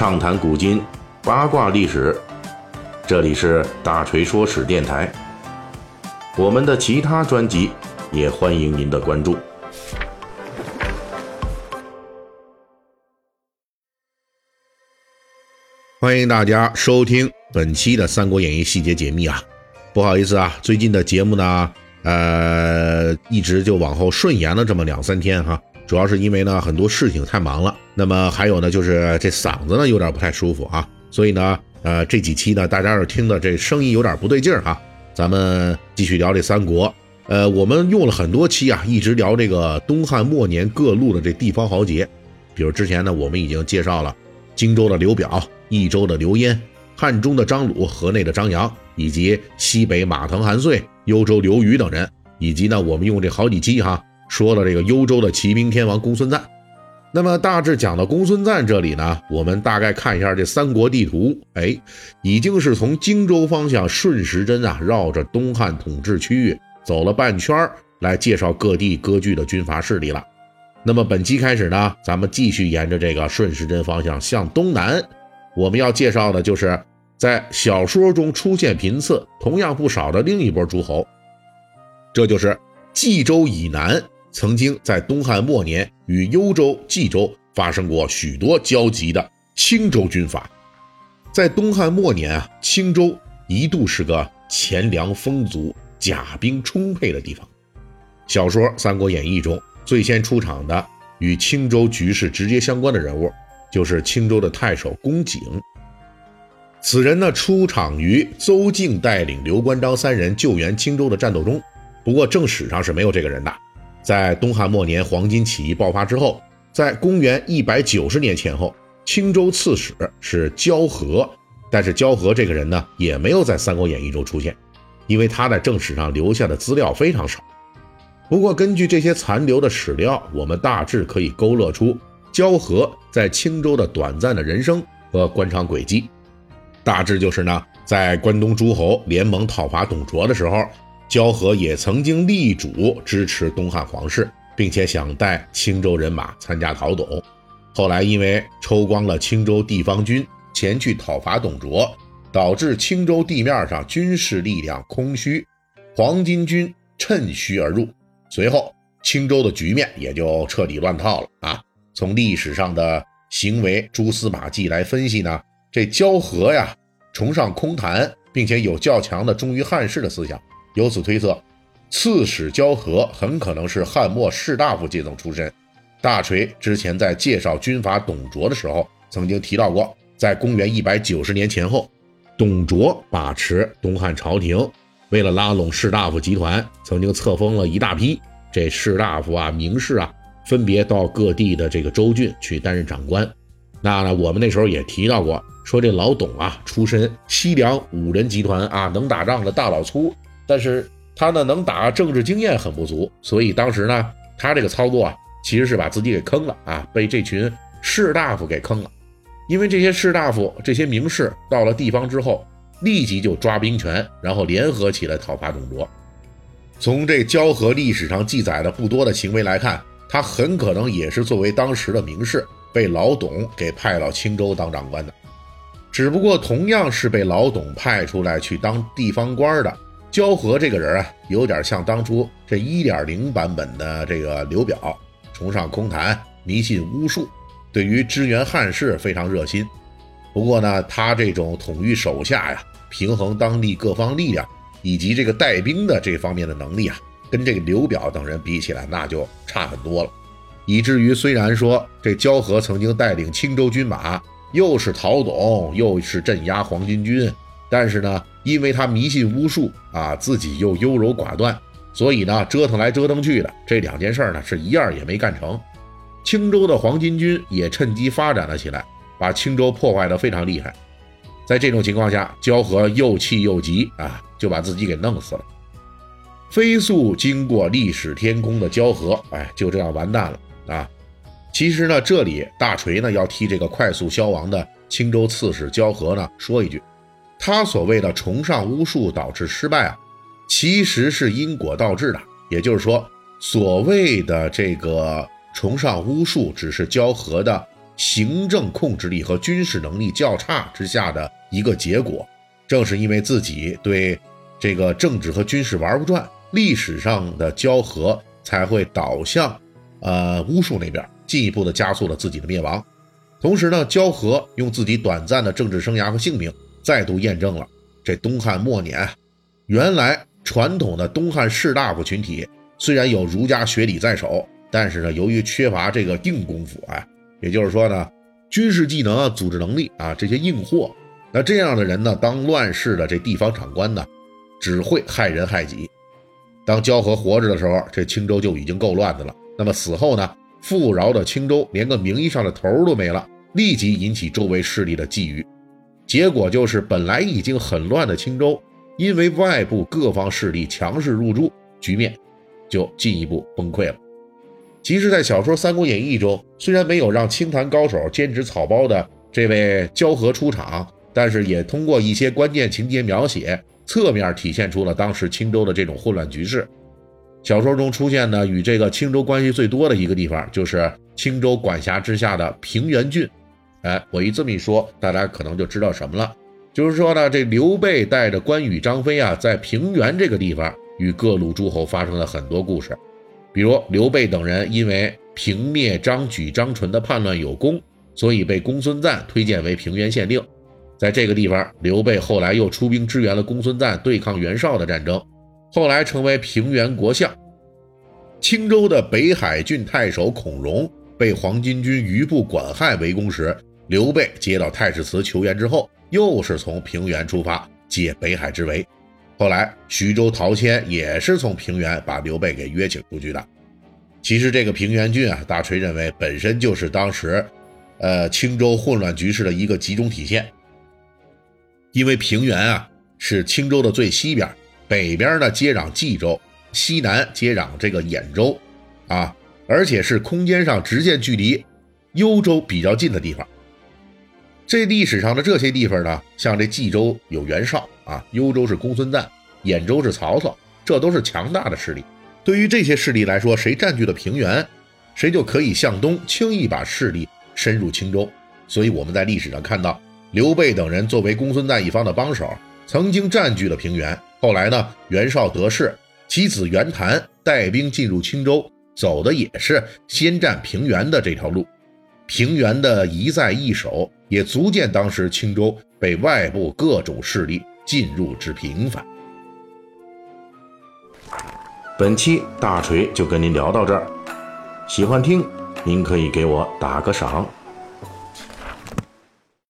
畅谈古今，八卦历史。这里是大锤说史电台。我们的其他专辑也欢迎您的关注。欢迎大家收听本期的《三国演义》细节解密啊！不好意思啊，最近的节目呢，呃，一直就往后顺延了这么两三天哈。主要是因为呢，很多事情太忙了。那么还有呢，就是这嗓子呢有点不太舒服啊。所以呢，呃，这几期呢，大家要是听的这声音有点不对劲儿哈，咱们继续聊这三国。呃，我们用了很多期啊，一直聊这个东汉末年各路的这地方豪杰。比如之前呢，我们已经介绍了荆州的刘表、益州的刘焉、汉中的张鲁、河内的张扬，以及西北马腾、韩遂、幽州刘虞等人，以及呢，我们用这好几期哈。说了这个幽州的骑兵天王公孙瓒，那么大致讲到公孙瓒这里呢，我们大概看一下这三国地图，哎，已经是从荆州方向顺时针啊，绕着东汉统治区域走了半圈儿来介绍各地割据的军阀势力了。那么本期开始呢，咱们继续沿着这个顺时针方向向东南，我们要介绍的就是在小说中出现频次同样不少的另一波诸侯，这就是冀州以南。曾经在东汉末年与幽州、冀州发生过许多交集的青州军阀，在东汉末年啊，青州一度是个钱粮丰足、甲兵充沛的地方。小说《三国演义》中最先出场的与青州局势直接相关的人物，就是青州的太守公瑾。此人呢，出场于邹靖带领刘关张三人救援青州的战斗中，不过正史上是没有这个人的。在东汉末年黄巾起义爆发之后，在公元一百九十年前后，青州刺史是焦和，但是焦和这个人呢，也没有在《三国演义》中出现，因为他在正史上留下的资料非常少。不过，根据这些残留的史料，我们大致可以勾勒出焦和在青州的短暂的人生和官场轨迹。大致就是呢，在关东诸侯联盟讨伐董卓的时候。焦和也曾经力主支持东汉皇室，并且想带青州人马参加讨董，后来因为抽光了青州地方军前去讨伐董卓，导致青州地面上军事力量空虚，黄巾军趁虚而入，随后青州的局面也就彻底乱套了啊！从历史上的行为蛛丝马迹来分析呢，这焦和呀崇尚空谈，并且有较强的忠于汉室的思想。由此推测，刺史焦和很可能是汉末士大夫阶层出身。大锤之前在介绍军阀董卓的时候，曾经提到过，在公元一百九十年前后，董卓把持东汉朝廷，为了拉拢士大夫集团，曾经册封了一大批这士大夫啊、名士啊，分别到各地的这个州郡去担任长官。那呢，我们那时候也提到过，说这老董啊，出身西凉五人集团啊，能打仗的大老粗。但是他呢，能打政治经验很不足，所以当时呢，他这个操作啊，其实是把自己给坑了啊，被这群士大夫给坑了。因为这些士大夫、这些名士到了地方之后，立即就抓兵权，然后联合起来讨伐董卓。从这交河历史上记载的不多的行为来看，他很可能也是作为当时的名士，被老董给派到青州当长官的。只不过同样是被老董派出来去当地方官的。焦和这个人啊，有点像当初这一点零版本的这个刘表，崇尚空谈，迷信巫术，对于支援汉室非常热心。不过呢，他这种统御手下呀，平衡当地各方力量，以及这个带兵的这方面的能力啊，跟这个刘表等人比起来，那就差很多了。以至于虽然说这焦和曾经带领青州军马，又是讨董，又是镇压黄巾军。但是呢，因为他迷信巫术啊，自己又优柔寡断，所以呢，折腾来折腾去的这两件事呢，是一样也没干成。青州的黄巾军也趁机发展了起来，把青州破坏的非常厉害。在这种情况下，焦和又气又急啊，就把自己给弄死了。飞速经过历史天空的焦和，哎，就这样完蛋了啊！其实呢，这里大锤呢要替这个快速消亡的青州刺史焦和呢说一句。他所谓的崇尚巫术导致失败啊，其实是因果倒置的。也就是说，所谓的这个崇尚巫术只是交合的行政控制力和军事能力较差之下的一个结果。正是因为自己对这个政治和军事玩不转，历史上的交河才会导向呃巫术那边，进一步的加速了自己的灭亡。同时呢，交河用自己短暂的政治生涯和性命，再度验证了这东汉末年，原来传统的东汉士大夫群体虽然有儒家学理在手，但是呢，由于缺乏这个硬功夫啊，也就是说呢，军事技能、组织能力啊这些硬货。那这样的人呢，当乱世的这地方长官呢，只会害人害己。当焦和活着的时候，这青州就已经够乱的了。那么死后呢，富饶的青州连个名义上的头都没了，立即引起周围势力的觊觎。结果就是本来已经很乱的青州，因为外部各方势力强势入驻，局面就进一步崩溃了。其实，在小说《三国演义》中，虽然没有让清坛高手兼职草包的这位焦和出场。但是也通过一些关键情节描写，侧面体现出了当时青州的这种混乱局势。小说中出现的与这个青州关系最多的一个地方，就是青州管辖之下的平原郡。哎，我一这么一说，大家可能就知道什么了。就是说呢，这刘备带着关羽、张飞啊，在平原这个地方与各路诸侯发生了很多故事。比如刘备等人因为平灭张举、张纯的叛乱有功，所以被公孙瓒推荐为平原县令。在这个地方，刘备后来又出兵支援了公孙瓒对抗袁绍的战争，后来成为平原国相。青州的北海郡太守孔融被黄巾军余部管亥围攻时，刘备接到太史慈求援之后，又是从平原出发解北海之围。后来徐州陶谦也是从平原把刘备给约请出去的。其实这个平原郡啊，大锤认为本身就是当时，呃青州混乱局势的一个集中体现。因为平原啊是青州的最西边，北边呢接壤冀州，西南接壤这个兖州，啊，而且是空间上直线距离幽州比较近的地方。这历史上的这些地方呢，像这冀州有袁绍啊，幽州是公孙瓒，兖州是曹操，这都是强大的势力。对于这些势力来说，谁占据了平原，谁就可以向东轻易把势力深入青州。所以我们在历史上看到。刘备等人作为公孙瓒一方的帮手，曾经占据了平原。后来呢，袁绍得势，其子袁谭带兵进入青州，走的也是先占平原的这条路。平原的一再易手，也足见当时青州被外部各种势力进入之频繁。本期大锤就跟您聊到这儿，喜欢听您可以给我打个赏。